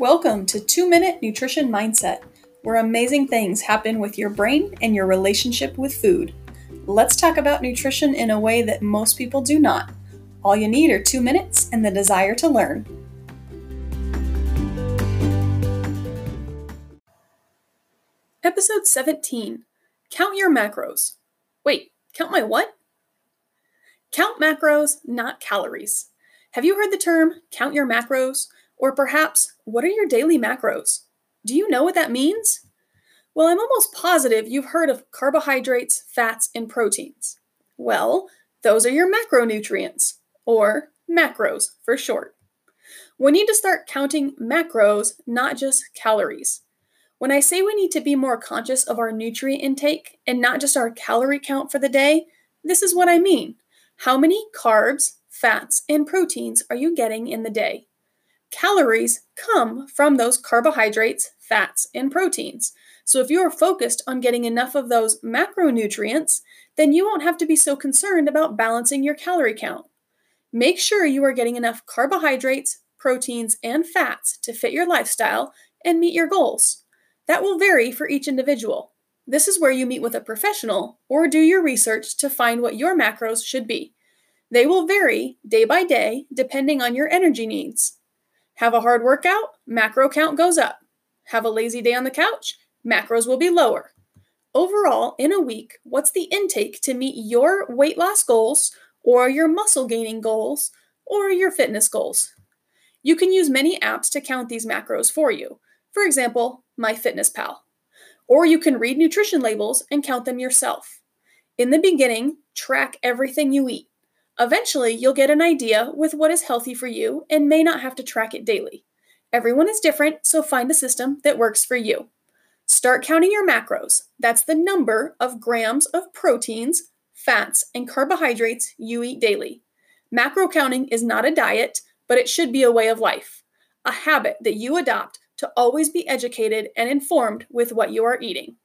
Welcome to Two Minute Nutrition Mindset, where amazing things happen with your brain and your relationship with food. Let's talk about nutrition in a way that most people do not. All you need are two minutes and the desire to learn. Episode 17 Count Your Macros. Wait, count my what? Count macros, not calories. Have you heard the term count your macros? Or perhaps, what are your daily macros? Do you know what that means? Well, I'm almost positive you've heard of carbohydrates, fats, and proteins. Well, those are your macronutrients, or macros for short. We need to start counting macros, not just calories. When I say we need to be more conscious of our nutrient intake and not just our calorie count for the day, this is what I mean. How many carbs, fats, and proteins are you getting in the day? Calories come from those carbohydrates, fats, and proteins. So if you are focused on getting enough of those macronutrients, then you won't have to be so concerned about balancing your calorie count. Make sure you are getting enough carbohydrates, proteins, and fats to fit your lifestyle and meet your goals. That will vary for each individual. This is where you meet with a professional or do your research to find what your macros should be. They will vary day by day depending on your energy needs. Have a hard workout, macro count goes up. Have a lazy day on the couch, macros will be lower. Overall, in a week, what's the intake to meet your weight loss goals, or your muscle gaining goals, or your fitness goals? You can use many apps to count these macros for you. For example, MyFitnessPal. Or you can read nutrition labels and count them yourself. In the beginning, track everything you eat. Eventually, you'll get an idea with what is healthy for you and may not have to track it daily. Everyone is different, so find a system that works for you. Start counting your macros. That's the number of grams of proteins, fats, and carbohydrates you eat daily. Macro counting is not a diet, but it should be a way of life, a habit that you adopt to always be educated and informed with what you are eating.